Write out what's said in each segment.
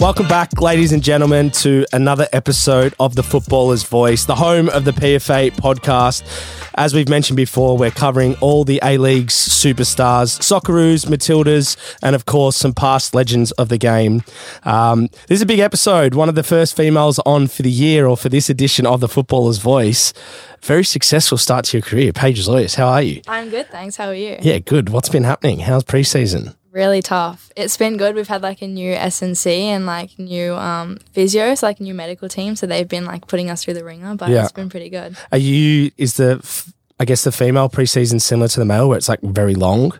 Welcome back, ladies and gentlemen, to another episode of The Footballer's Voice, the home of the PFA podcast. As we've mentioned before, we're covering all the A League's superstars, Socceroos, Matildas, and of course, some past legends of the game. Um, this is a big episode, one of the first females on for the year or for this edition of The Footballer's Voice. Very successful start to your career. Paige Zois, how are you? I'm good, thanks. How are you? Yeah, good. What's been happening? How's preseason? Really tough. It's been good. We've had like a new SNC and like new um, physios, like new medical team. So they've been like putting us through the ringer, but Yeah. it's been pretty good. Are you, is the, f- I guess the female preseason similar to the male where it's like very long?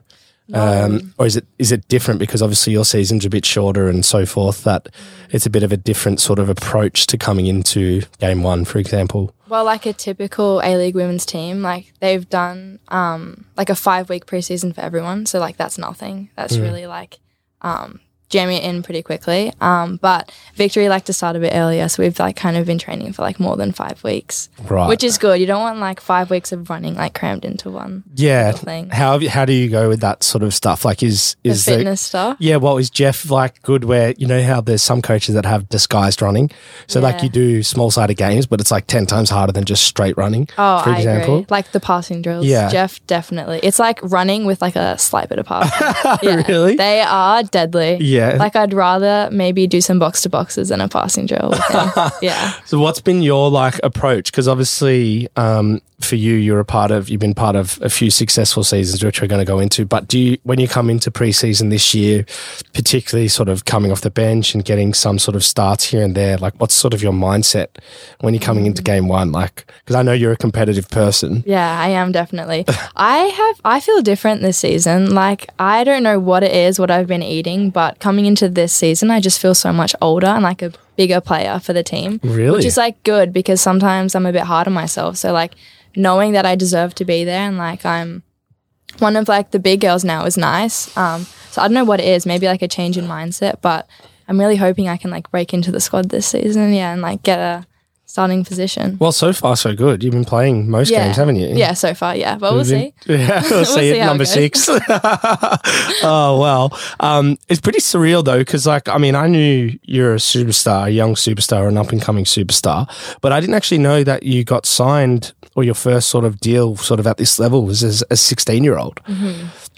Um, or is it is it different because obviously your season's a bit shorter and so forth that it's a bit of a different sort of approach to coming into game one, for example? Well, like a typical A League women's team, like they've done um, like a five week preseason for everyone. So like that's nothing. That's really like um, jamming it in pretty quickly. Um, but Victory like to start a bit earlier, so we've like kind of been training for like more than five weeks, Right. which is good. You don't want like five weeks of running like crammed into one. Yeah. thing. How you- how do you go with that sort of stuff? Like is is The fitness stuff. yeah, well, is Jeff like good where you know how there's some coaches that have disguised running? So like you do small sided games, but it's like ten times harder than just straight running. Oh, for I example. agree. Like the passing drills. Yeah. Jeff definitely. It's like running with like a slight bit of passing. yeah. Really? They are deadly. Yeah. Like I'd rather maybe do some box to boxes than a passing drill yeah. So what's been your like approach? Because obviously, um, for you, you're a part of you've been part of a few successful seasons, which we're going to go into. But do you, when you come into preseason this year, particularly sort of coming off the bench and getting some sort of starts here and there, like what's sort of your mindset when you're coming into game one? Like, because I know you're a competitive person. Yeah, I am definitely. I have I feel different this season. Like I don't know what it is, what I've been eating, but coming into this season I just feel so much older and like a bigger player for the team. Really? Which is like good because sometimes I'm a bit hard on myself. So like knowing that I deserve to be there and like I'm one of like the big girls now is nice. Um so I don't know what it is, maybe like a change in mindset, but I'm really hoping I can like break into the squad this season, yeah, and like get a starting position. Well, so far so good. You've been playing most Yeah. games, haven't you? Yeah, so far, yeah. But we'll We've see. Yeah, we'll, see, see at number six. oh well, um, it's pretty surreal though, because like I mean, I knew you're a superstar, a young superstar, an up and coming superstar, but I didn't actually know that you got signed or your first sort of deal, sort of at this level, was as a 16 year old.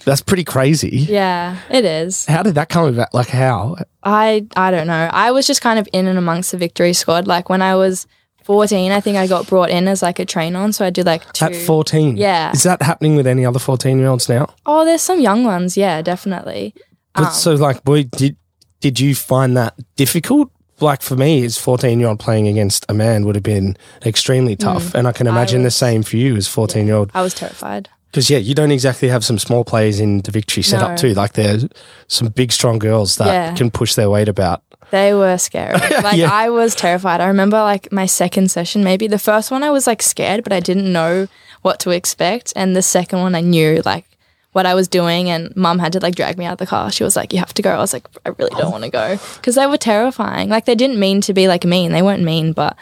That's pretty crazy. Yeah, it is. How did that come about? Like how? I I don't know. I was just kind of in and amongst the victory squad. Like when I was 14, I think I got brought in as like a train on. So I did like two. At 14? Yeah. Is that happening with any other 14 year olds now? oh, there's some young ones. Yeah, definitely. But um, so, like, boy, did did you find that difficult? Like for me, as fourteen year old playing against a man would have been extremely tough, mm. and I can imagine the was- same for you as fourteen year old. I was terrified. Because yeah, you don't exactly have some small players in the victory set up No. too. Like there's some big, strong girls that Yeah. can push their weight about. They were scary. Like Yeah. I was terrified. I remember like my second session, maybe the first one I was like scared, but I didn't know what to expect. And the second one I knew like what I was doing and mum had to like drag me out of the car. She was like, you have to go. I was like, I really don't want to go because they were terrifying. Like they didn't mean to be like mean. They weren't mean, but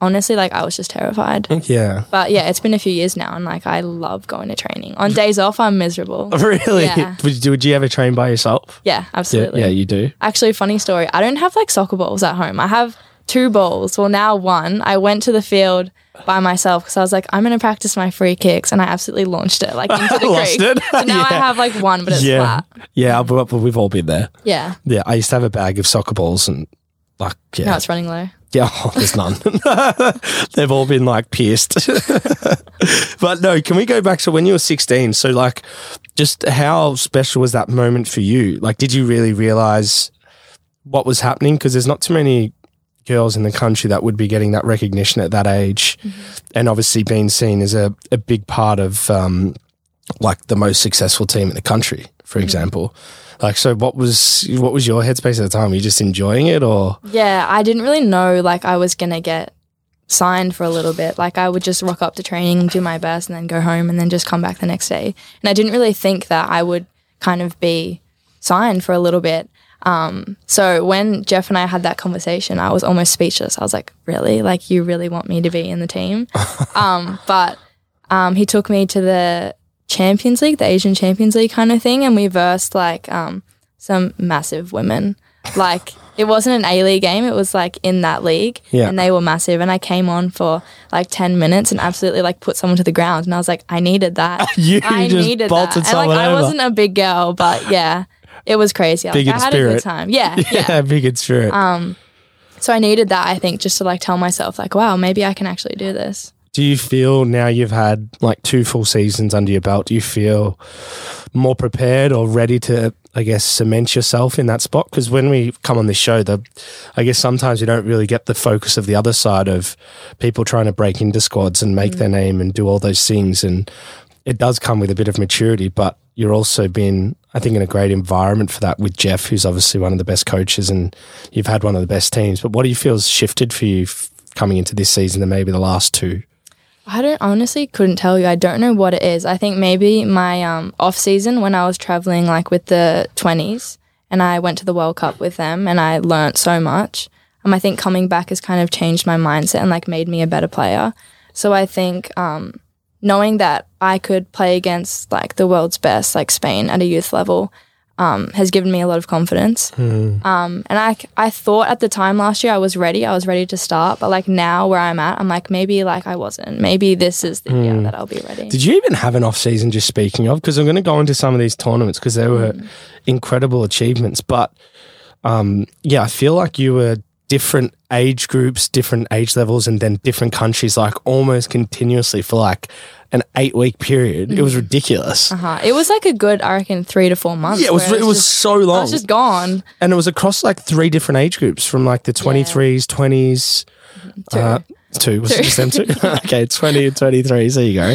honestly, like I was just terrified. Yeah, But yeah, it's been a few years now and like I love going to training. On days off, I'm miserable. really. Yeah. Would, you, would you ever train by yourself? Yeah, Yeah, absolutely. yeah, you do. Actually, funny story. I don't have like soccer balls at home. I have two balls. Well, now one. I went to the field by myself because I was like, I'm going to practice my free kicks, and I absolutely launched it like into the creek. it. So now I have like one, but it's yeah, flat. yeah. But we've all been there. Yeah. Yeah, I used to have a bag of soccer balls and like yeah, Now it's running low. Yeah, oh, there's none. They've all been like pierced. but no, can we go back to when you were 16? So, like, just how special was that moment for you? Like, did you really realize what was happening? Because there's not too many girls in the country that would be getting that recognition at that age. And obviously, being seen as a, a big part of um, like the most successful team in the country, for example. Like, so what was what was your headspace at the time? Were you just enjoying it, or Yeah, I didn't really know like I was gonna get signed for a little bit. Like I would just rock up to training, do my best, and then go home, and then just come back the next day. And I didn't really think that I would kind of be signed for a little bit. Um, so when Jeff and I had that conversation, I was almost speechless. I was like, "Really? Like you really want me to be in the team?" um, but um, he took me to the Champions League, the Asian Champions League kind of thing, and we versed like um, some massive women. like it wasn't an A League game. It was like in that league, Yeah. and they were massive. And I came on for like ten minutes and absolutely like put someone to the ground. And I was like, I needed that. You I just needed bolted that. And like someone I wasn't a big girl, but yeah, it was crazy. Big like, in I had a spirit. good time. Yeah, yeah. Yeah, big in spirit. So I needed that. I think just to like tell myself like, wow, maybe I can actually do this. Do you feel now you've had like two full seasons under your belt, do you feel more prepared or ready to, I guess, cement yourself in that spot? Because when we come on this show, the, I guess sometimes you don't really get the focus of the other side of people trying to break into squads and make mm. their name and do all those things. And it does come with a bit of maturity, but you're also been, I think, in a great environment for that with Jeff, who's obviously one of the best coaches and you've had one of the best teams. But what do you feel has shifted for you f- coming into this season and maybe the last two? I don't honestly couldn't tell you. I don't know what it is. I think maybe my um, off season when I was traveling like with the twenties and I went to the World Cup with them and I learnt so much. Um, I think coming back has kind of changed my mindset and like made me a better player. So I think um, knowing that I could play against like the world's best, like Spain at a youth level, um, has given me a lot of confidence. Um, and I, I thought at the time last year I was ready. I was ready to start. But like now where I'm at, I'm like, maybe like I wasn't. Maybe this is the year that I'll be ready. Did you even have an off season? Just speaking of, because I'm going to go into some of these tournaments because they were incredible achievements. But um, yeah, I feel like you were different age groups, different age levels, and then different countries, like almost continuously for like an eight week period. It was ridiculous. uh-huh. It was like a good, I reckon, three to four months. Yeah, it was. It was just- so long. I was just gone. and it was across like three different age groups, from like the twenty threes, twenties. Two. Uh, two was it just them two? okay, twenty and twenty threes. There you go.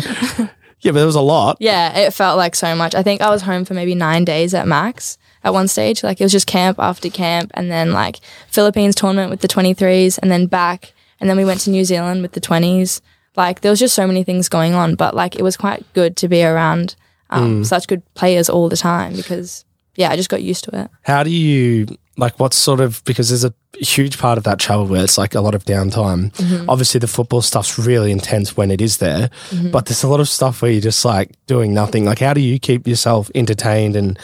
Yeah, but there was a lot. Yeah, it felt like so much. I think I was home for maybe nine days at max at one stage. Like it was just camp after camp, and then like Philippines tournament with the 23s, and then back, and then we went to New Zealand with the 20s. Like there was just so many things going on, but like it was quite good to be around um, such good players all the time because yeah, I just got used to it. How do you like? What sort of because there's a huge part of that travel where it's like a lot of downtime. Mm-hmm. Obviously, the football stuff's really intense when it is there, Mm-hmm. but there's a lot of stuff where you're just like doing nothing. Like, how do you keep yourself entertained and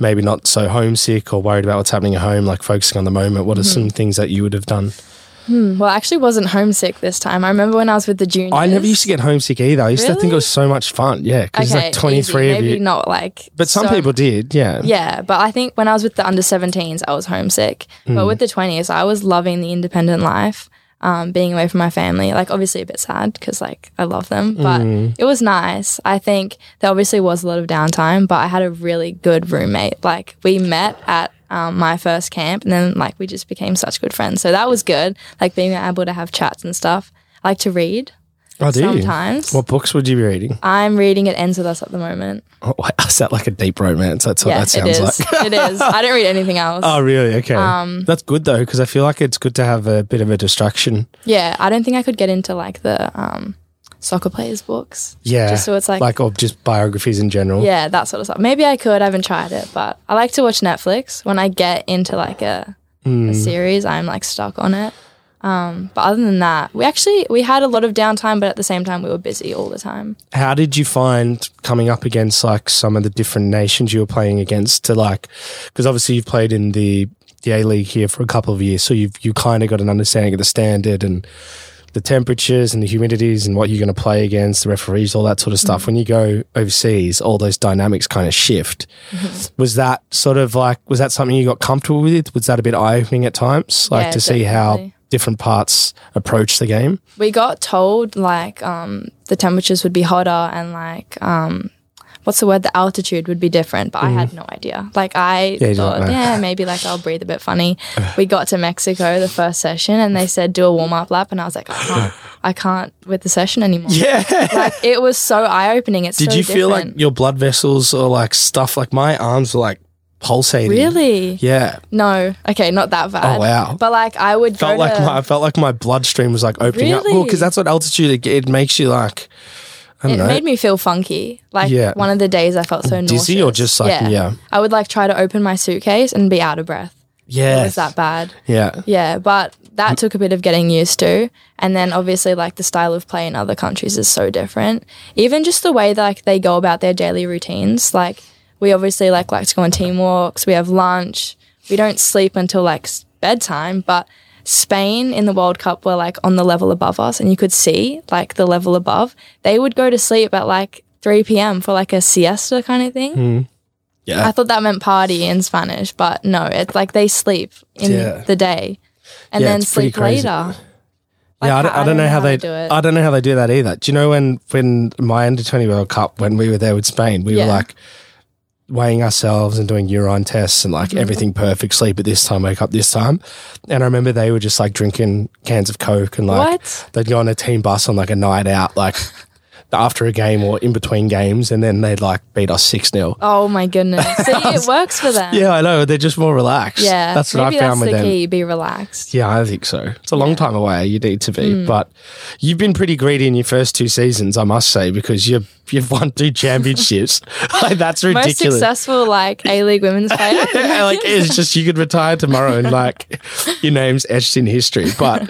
maybe not so homesick or worried about what's happening at home? Like focusing on the moment. What are Mm-hmm. some things that you would have done? Well, I actually wasn't homesick this time. I remember when I was with the juniors. I never used to get homesick either. I used to think it was so much fun. Yeah, because okay, like 23 easy. of maybe you. not like, But some so- people did. Yeah. Yeah, but I think when I was with the under 17s, I was homesick. Hmm. But with the 20s, I was loving the independent life, um, being away from my family. Like, obviously, a bit sad because, like, I love them, but Hmm. it was nice. I think there obviously was a lot of downtime, but I had a really good roommate. Like, we met at um, my first camp and then, like, we just became such good friends. So that was good, like, being able to have chats and stuff. I like to read Oh, do you? sometimes. What books would you be reading? I'm reading It Ends With Us at the moment. Oh, is that like a deep romance? That's what yeah, that sounds like. it is. I don't read anything else. Oh, really? Okay. Um, That's good though, because I feel like it's good to have a bit of a distraction. Yeah, I don't think I could get into like the um, soccer players' books. Yeah. Just so it's like, like or just biographies in general. yeah, that sort of stuff. Maybe I could. I haven't tried it, but I like to watch Netflix. When I get into like a, Hmm. a series, I'm like stuck on it. Um, but other than that, we actually we had a lot of downtime, but at the same time, we were busy all the time. How did you find coming up against like some of the different nations you were playing against to like, because obviously you've played in the the A League here for a couple of years, so you've you kind of got an understanding of the standard and the temperatures and the humidities and what you're going to play against, the referees, all that sort of Mm-hmm. stuff. When you go overseas, all those dynamics kind of shift. Mm-hmm. Was that sort of like was that something you got comfortable with? Was that a bit eye opening at times, like Yeah, to see how different parts approach the game? We got told like um, the temperatures would be hotter and like um, what's the word? The altitude would be different, but I had mm. no idea. Like I. Yeah, thought, yeah, maybe like I'll breathe a bit funny. we got to Mexico the first session and they said do a warm up lap, and I was like, I can't, I can't with the session anymore. Yeah. Like it was so eye opening. It's Did so you feel like your blood vessels or like stuff like my arms were like pulsating? really? Yeah. No, okay, not that oh, bad. Oh, wow. But like I would Felt like to, my I felt like my bloodstream was like opening up. Well, Really? because that's what altitude it, it makes you like. It know. made me feel funky. Like Yeah. one of the days I felt so Dizzy or just like- yeah. yeah. I would like try to open my suitcase and be out of breath. yeah. It was that bad. Yeah. Yeah, but that took a bit of getting used to. And then obviously like the style of play in other countries is so different. Even just the way that like they go about their daily routines. Like we obviously like like to go on team walks, we have lunch, we don't sleep until like bedtime, but Spain in the World Cup were like on the level above us and you could see like the level above. They would go to sleep at like 3 p.m. for like a siesta kind of thing. Hmm. Yeah. I thought that meant party in Spanish, but no, it's like they sleep in Yeah. the day and Yeah, then it's sleep crazy. later. yeah, I don't, I don't know how they do it. I don't know how they do that either. Do you know when when my under twenty World Cup when we were there with Spain, we Yeah. were like weighing ourselves and doing urine tests and Mm-hmm. like everything perfect, sleep at this time, wake up this time. And I remember they were just like drinking cans of Coke and like What? they'd go on a team bus on like a night out, like after a game or in between games, and then they'd like beat us six 0 Oh my goodness. See, it works for them. Yeah, I know. They're just more relaxed. Yeah. that's what I found with the them. key. Be relaxed. Yeah, I think so. It's a long time away. You need to Mm. be, but you've been pretty greedy in your first two seasons, I must say, because you've you've won two championships. like that's ridiculous. Most successful like A League women's player. like it's just you could retire tomorrow and like your name's etched in history, but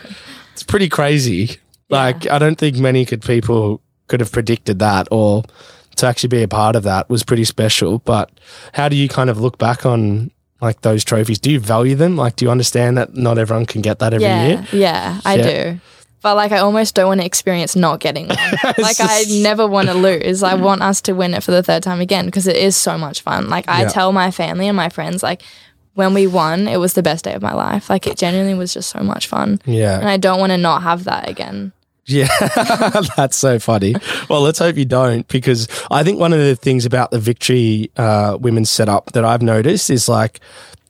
it's pretty crazy. Like I don't think many could people could have predicted that or to actually be a part of that was pretty special. But how do you kind of look back on like those trophies? Do you value them? Like do you understand that not everyone can get that every yeah, year? yeah, I Yeah. do. But like, I almost don't want to experience not getting one. like, I never want to lose. I want us to win it for the third time again because it is so much fun. Like, I Yeah. tell my family and my friends, like, when we won, it was the best day of my life. Like, it genuinely was just so much fun. Yeah. And I don't want to not have that again. Yeah, that's so funny. Well, let's hope you don't, because I think one of the things about the Victory uh, women's setup that I've noticed is like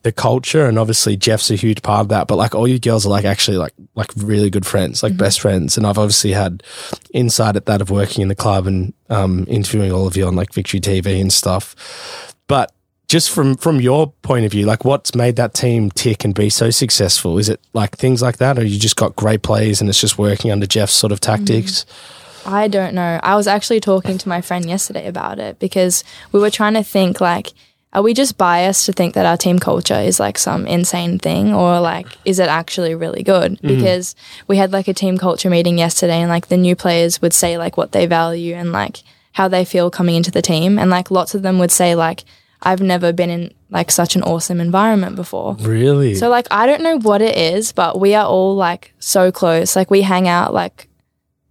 the culture, and obviously Jeff's a huge part of that. But like all you girls are like actually like like really good friends, like best friends. And I've obviously had insight at that of working in the club and um, interviewing all of you on like Victory TV and stuff. But just from from your point of view, like what's made that team tick and be so successful? Is it like things like that, or you just got great players and it's just working under Jeff's sort of tactics? Mm. I don't know. I was actually talking to my friend yesterday about it because we were trying to think like, are we just biased to think that our team culture is like some insane thing or like is it actually really good? Mm. Because we had like a team culture meeting yesterday and like the new players would say like what they value and like how they feel coming into the team and like lots of them would say like I've never been in like such an awesome environment before. Really? So like I don't know what it is, but we are all like so close. Like we hang out like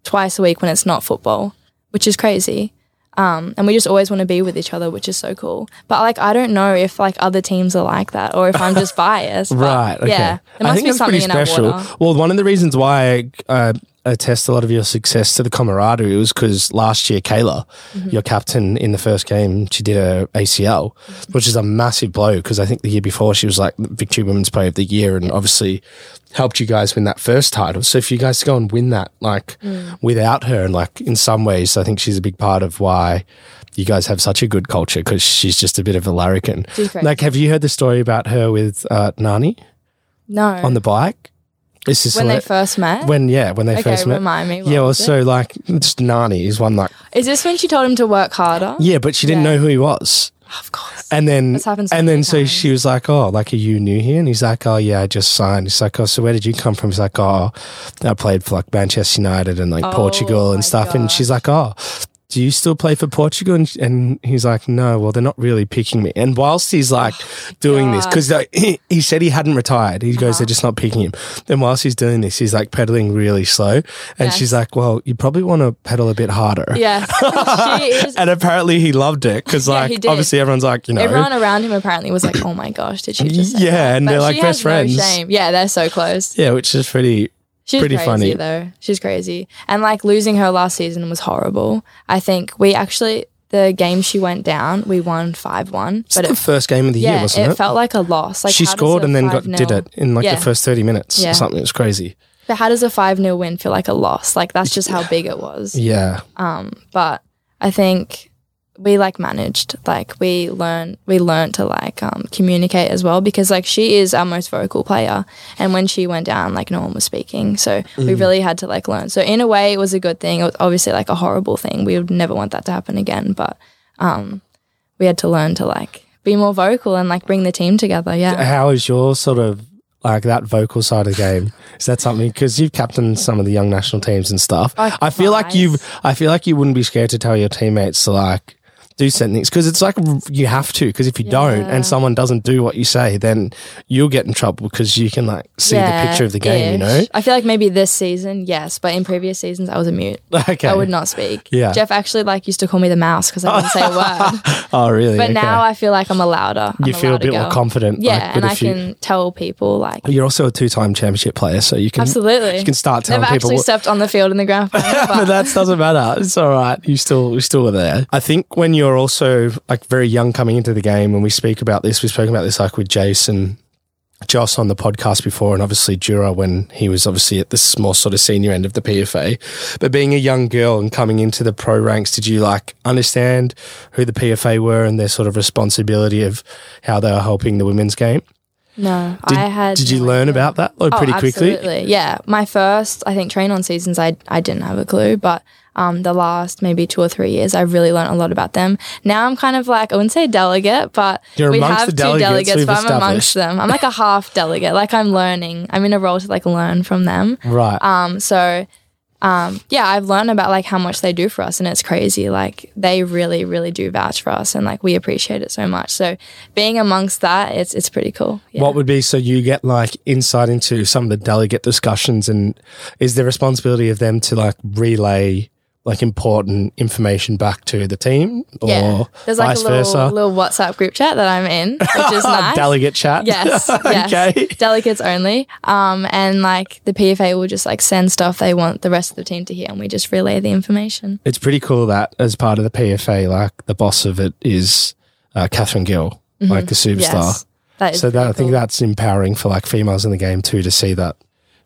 twice a week when it's not football, which is crazy. Um, and we just always want to be with each other, which is so cool. But like I don't know if like other teams are like that or if I'm just biased. right. Okay. Yeah. There I must think be something in special. our water. Well, one of the reasons why I uh, attest a lot of your success to the camaraderie was because last year, Kayla, Mm-hmm. your captain in the first game, she did a ACL, Mm-hmm. which is a massive blow because I think the year before she was like the Victory Women's Player of the Year and obviously helped you guys win that first title. So for you guys to go and win that like Mm. without her, and like in some ways, I think she's a big part of why. You guys have such a good culture because she's just a bit of a larrikin. Like, have you heard the story about her with uh, Nani? No. on the bike. This is when they first met. when yeah when they okay, first met. remind me. Yeah, well, was so like just Nani is one like is this when she told him to work harder? yeah, but she didn't Yeah. know who he was. Of course. And then so and then so times. she was like, "Oh, like are you new here?" And he's like, "Oh yeah, I just signed." He's like, "Oh, so where did you come from?" He's like, "Oh, I played for like Manchester United and like Oh Portugal and stuff." And she's like, "Oh." Do you still play for Portugal? And, and he's like, no, well, they're not really picking me. And whilst he's like doing this, because he, he said he hadn't retired, he Uh-huh. goes, they're just not picking him. Then whilst he's doing this, he's like pedaling really slow. And Yes. she's like, well, you probably want to pedal a bit harder. Yes. is. And apparently he loved it because, like, did. obviously everyone's like, you know, Everyone around him apparently was like, "Oh my gosh, did she just?" Yeah, that? and But they're like best has friends. No shame. Yeah, they're so close. yeah, which is pretty. She's Pretty crazy funny. though. She's crazy, and like losing her last season was horrible. I think we actually the game she went down, we won five one, but the it first game of the year, wasn't it, it? felt like a loss. Like she scored and then got 5-0 did it in like Yeah. the first 30 minutes Yeah. or something. It was crazy. But how does a five 0 win feel like a loss? Like that's just how big it was. Yeah. Um, but I think we like managed, like we learned, we learned to like um, communicate as well because like she is our most vocal player, and when she went down, like no one was speaking, so we Mm. really had to like learn. So in a way, it was a good thing. It was obviously like a horrible thing. We would never want that to happen again, but um, we had to learn to like be more vocal and like bring the team together. Yeah. How is your sort of like that vocal side of the game? Is that something because you've captained some of the young national teams and stuff? Oh, I feel like you've I feel like you wouldn't be scared to tell your teammates to like do certain things because it's like you have to because if you don't and someone doesn't do what you say then you'll get in trouble because you can like see the picture of the game you know. I feel like maybe this season, yes, but in previous seasons, I was a mute. okay I would not speak. Yeah. Jeff actually like used to call me the mouse because I didn't say a word. oh really But Okay. now I feel like I'm a louder. I'm you feel a bit more confident Yeah, like, and i a I few- can tell people like you're also a two-time championship player so you can absolutely. you can start telling Never people actually what- stepped on the field in the grand final. but But that doesn't matter. It's all right. You still you still were there. I think when you're also like very young coming into the game, when we speak about this, we've spoken about this like with Jason, Joss on the podcast before, and obviously Jura when he was obviously at this more sort of senior end of the PFA. But being a young girl and coming into the pro ranks, did you like understand who the PFA were and their sort of responsibility of how they were helping the women's game? no, Did, I had. did you learn about that like, Oh, pretty quickly? Absolutely. Yeah. My first, I think, train on seasons, I, I didn't have a clue, but um, the last maybe two or three years, I've really learned a lot about them. Now I'm kind of like, I wouldn't say delegate, but You're we have two delegates delegates, but I'm amongst them. I'm like a half delegate. Like I'm learning. I'm in a role to like learn from them. Right. Um, so um, yeah, I've learned about like how much they do for us, and it's crazy. Like they really, really do vouch for us, and like we appreciate it so much. So being amongst that, it's it's pretty cool. Yeah. What would be so you get like insight into some of the delegate discussions and is the responsibility of them to like relay like important information back to the team or yeah, there's like vice a little, versa? little WhatsApp group chat that I'm in, which is nice. Delegate chat. Yes, yes. okay. Delegates only. Um, and like the PFA will just like send stuff they want the rest of the team to hear, and we just relay the information. It's pretty cool that as part of the PFA, like the boss of it is uh, Kathryn Gill, like the superstar. Mm-hmm. Yes, that so that I think cool. that's empowering for like females in the game too to see that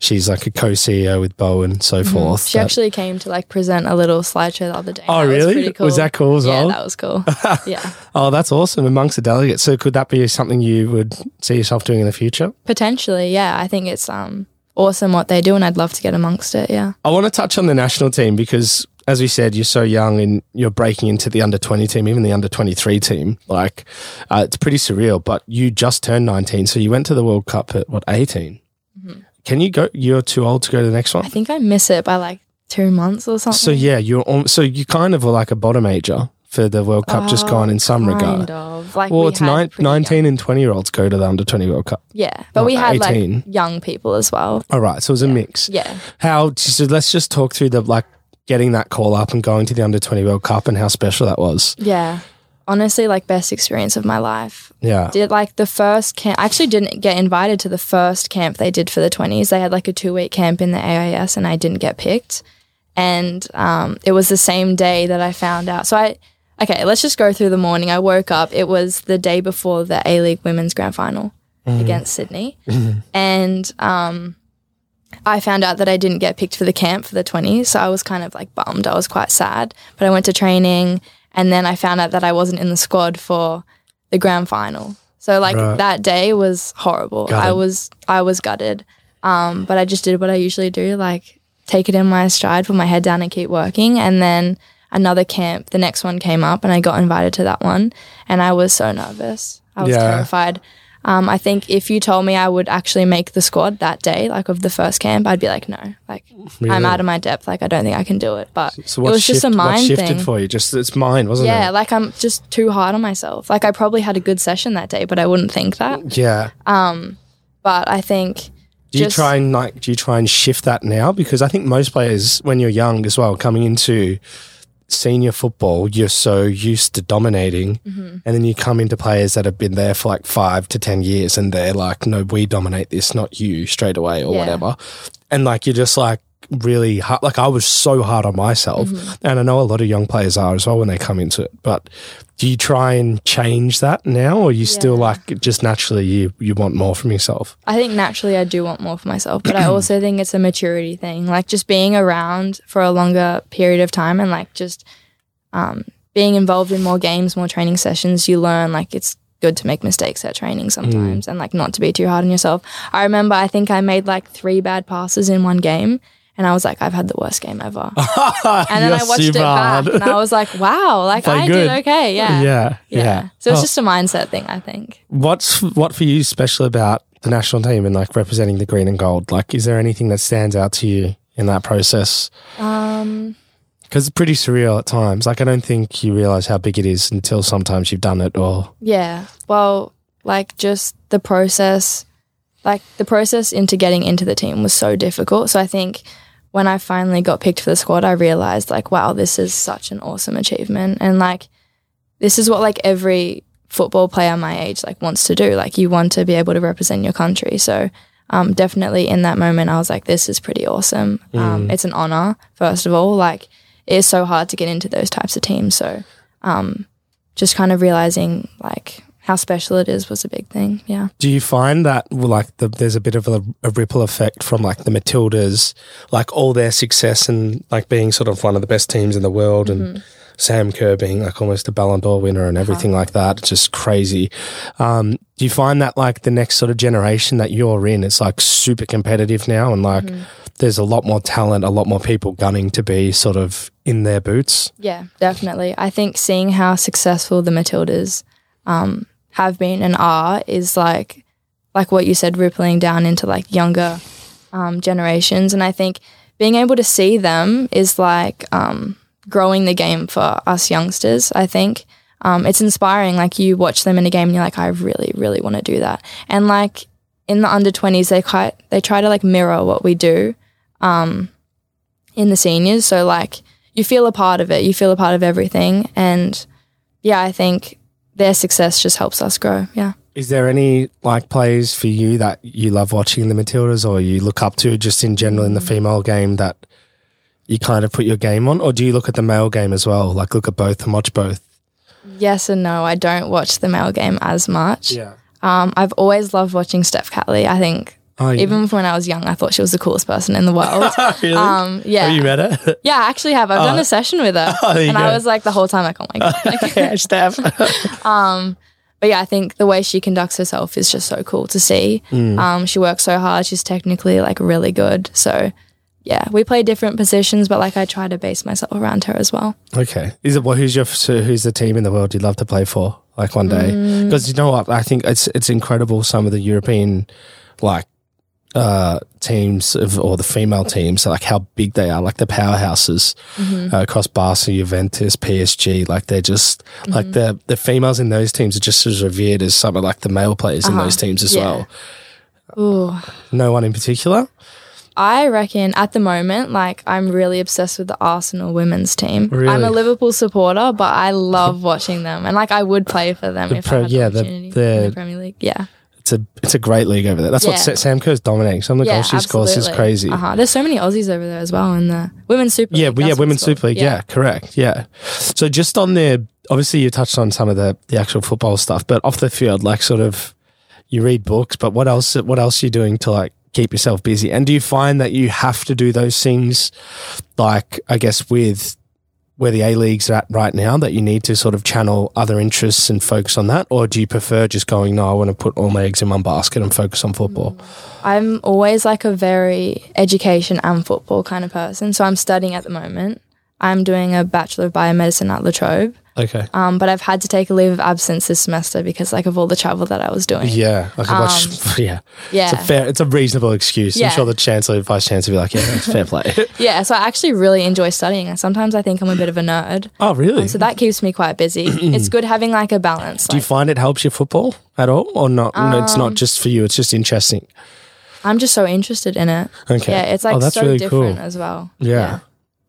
she's like a co-CEO with Beau and so forth. Mm-hmm. She that- actually came to like present a little slideshow the other day. Oh, That really? Was, pretty cool. Was that cool as yeah, well? that was cool. yeah, Oh, that's awesome amongst the delegates. So could that be something you would see yourself doing in the future? potentially. Yeah, I think it's um awesome what they do, and I'd love to get amongst it. Yeah. I want to touch on the national team because, as we said, you're so young and you're breaking into the under 20 team, even the under 23 team. Like, uh, it's pretty surreal, but you just turned 19. So you went to the World Cup at what, 18? Can you go? You're too old to go to the next one? I think I miss it by like two months or something. So, yeah, you're on, so you kind of were like a bottom major for the World Cup, just gone in some oh, kind regard. Of. Like Well, we it's nine, 19 young- and 20 year olds go to the under 20 World Cup. Yeah, but we had 18. like young people as well. All right. So it was a mix. Yeah. How, so let's just talk through the like getting that call up and going to the under 20 World Cup and how special that was. Yeah. Honestly, like best experience of my life. Yeah. Did like the first camp. I actually didn't get invited to the first camp they did for the 20s. They had like a two week camp in the AIS and I didn't get picked. And um, it was the same day that I found out. So I, okay, let's just go through the morning. I woke up. It was the day before the A League Women's Grand Final against Sydney. And um, I found out that I didn't get picked for the camp for the 20s. So I was kind of like bummed. I was quite sad. But I went to training and then I found out that I wasn't in the squad for the grand final. So like Right. that day was horrible. I was I was gutted. Um, but I just did what I usually do, like take it in my stride, put my head down and keep working. And then another camp, the next one came up and I got invited to that one and I was so nervous. I was Yeah. terrified. Um, I think if you told me I would actually make the squad that day, like of the first camp, I'd be like, no, like Really? I'm out of my depth. Like I don't think I can do it. But So it was just a shift- mind shifted thing. for you? Just it's mine, wasn't Yeah, it? Yeah, like I'm just too hard on myself. Like I probably had a good session that day, but I wouldn't think that. Yeah. Um, But I think Do you just- try and like do you try and shift that now? Because I think most players, when you're young as well, coming into senior football, you're so used to dominating, Mm-hmm. and then you come into players that have been there for like five to ten years, and they're like, "No, we dominate this, not you," straight away or Yeah. whatever, and like you're just like really hard. Like I was so hard on myself, Mm-hmm. and I know a lot of young players are as well when they come into it. But do you try and change that now, or you still like just naturally you you want more from yourself? I think naturally I do want more for myself, but I also think it's a maturity thing. Like just being around for a longer period of time and like just um, being involved in more games, more training sessions, you learn like it's good to make mistakes at training sometimes and like not to be too hard on yourself. I remember I think I made like three bad passes in one game. And I was like, I've had the worst game ever. And then I watched it back and I was like, wow, like I good. did okay. Yeah. Yeah, yeah. So it's Oh. just a mindset thing, I think. What's what for you special about the national team and like representing the green and gold? Like, is there anything that stands out to you in that process? Um, Because it's pretty surreal at times. Like I don't think you realize how big it is until sometimes you've done it or Yeah. Well, like just the process, like the process into getting into the team was so difficult. So I think when I finally got picked for the squad, I realized like, wow, this is such an awesome achievement. And like, this is what like every football player my age like wants to do. Like you want to be able to represent your country. So um, definitely in that moment, I was like, this is pretty awesome. Um, it's an honor, first of all. Like it is so hard to get into those types of teams. So um, just kind of realizing like how special it is was a big thing. Yeah. Do you find that like the, there's a bit of a, a ripple effect from like the Matildas, like all their success and like being sort of one of the best teams in the world, and Sam Kerr being like almost a Ballon d'Or winner and everything like that? It's just crazy. Um, do you find that like the next sort of generation that you're in, it's like super competitive now, and like there's a lot more talent, a lot more people gunning to be sort of in their boots? Yeah, definitely. I think seeing how successful the Matildas um, have been and are is like, like what you said, rippling down into like younger um, generations. And I think being able to see them is like um, growing the game for us youngsters. I think um, it's inspiring. Like you watch them in a game and you're like, I really, really want to do that. And like in the under 20s, they quite, they try to like mirror what we do um, in the seniors. So like you feel a part of it, you feel a part of everything. And yeah, I think their success just helps us grow. Yeah. Is there any like plays for you that you love watching in the Matildas or you look up to just in general in the female game that you kind of put your game on? Or do you look at the male game as well? Like look at both and watch both? Yes and no. I don't watch the male game as much. Yeah. Um, I've always loved watching Steph Catley. I think Oh, yeah. even when I was young, I thought she was the coolest person in the world. really? um, yeah. Have you met her? yeah, I actually have. I've done a session with her. Oh, and go. I was like the whole time like, oh my God. Like, yeah, Steph. But yeah, I think the way she conducts herself is just so cool to see. Mm. Um, she works so hard. She's technically like really good. So yeah, we play different positions, but like I try to base myself around her as well. okay. Is it well, who's your who's the team in the world you'd love to play for? Like one day? Mm. Because you know what? I think it's it's incredible some of the European like uh teams of or the female teams like how big they are like the powerhouses Mm-hmm. uh, across Barca, Juventus, PSG like they're just like Mm-hmm. the the females in those teams are just as revered as some of like the male players in those teams as Uh-huh. Yeah. well Ooh. no one in particular I reckon at the moment, like I'm really obsessed with the Arsenal women's team. I'm a Liverpool supporter, but I love watching them, and like I would play for them if Pro- I had yeah, the the- the- in the Premier League. Yeah, it's a it's a great league over there that's what Yeah. Sa- Sam Kerr's dominating some of the yeah, goals she scores is crazy Uh-huh. There's so many Aussies over there as well in the women's Super. Yeah, League. well, yeah, Women's. Super League. Yeah. correct. Yeah. So just on the, obviously you touched on some of the, the actual football stuff, but off the field, like sort of, you read books, but what else, what else are you doing to like keep yourself busy? And do you find that you have to do those things, like, I guess with where the A League's at right now, that you need to sort of channel other interests and focus on that? Or do you prefer just going, no, I want to put all my eggs in one basket and focus on football? I'm always like a very education and football kind of person. So I'm studying at the moment. I'm doing a Bachelor of Biomedicine at La Trobe. Okay. Um, but I've had to take a leave of absence this semester because like of all the travel that I was doing. Yeah, I can watch. Yeah, Yeah. it's a fair, it's a reasonable excuse. Yeah. I'm sure the chancellor, vice chancellor, will be like, yeah, it's fair play. Yeah, so I actually really enjoy studying and sometimes I think I'm a bit of a nerd. oh, really? So that keeps me quite busy. it's good having like a balance. Do you find it helps your football at all, or not? no, it's Um, not just for you. It's just interesting. I'm just so interested in it. Okay. Yeah, it's Oh, like that's so really different cool. as well. Yeah.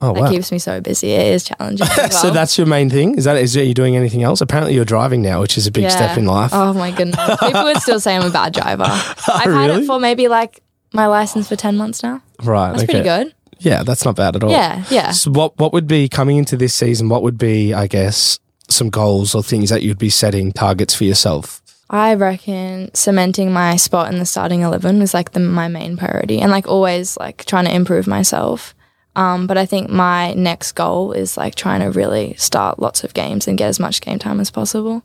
Oh That wow. keeps me so busy. It is challenging. as so that's your main thing. Is that is it you doing anything else? Apparently, you're driving now, which is a big step in life. Oh my goodness. People would still say I'm a bad driver. I've had really? it for maybe like my license for 10 months now. right. That's okay. pretty good. Yeah, that's not bad at all. Yeah, yeah. So what what would be coming into this season? What would be, I guess, some goals or things that you'd be setting targets for yourself? I reckon cementing my spot in the starting 11 was like the, my main priority and like always like trying to improve myself. Um, but I think my next goal is like trying to really start lots of games and get as much game time as possible.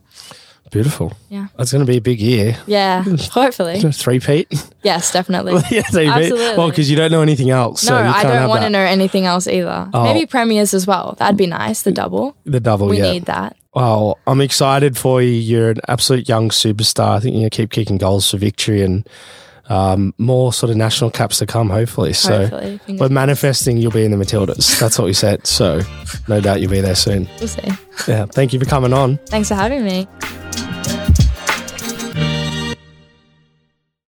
Beautiful. Yeah. It's going to be a big year. Yeah, hopefully. Three-peat. Yes, definitely. yeah, three. Absolutely. Well, because you don't know anything else. No, so you I don't want to know anything else either. Oh. Maybe premiers as well. That'd be nice. The double. the double. We yeah. need that. Well, I'm excited for you. You're an absolute young superstar. I think you're going to keep kicking goals for victory and um, more sort of national caps to come, hopefully. So Hopefully. We're manifesting you'll be in the Matildas. That's what we said. So no doubt you'll be there soon. We'll see. Yeah. Thank you for coming on. Thanks for having me.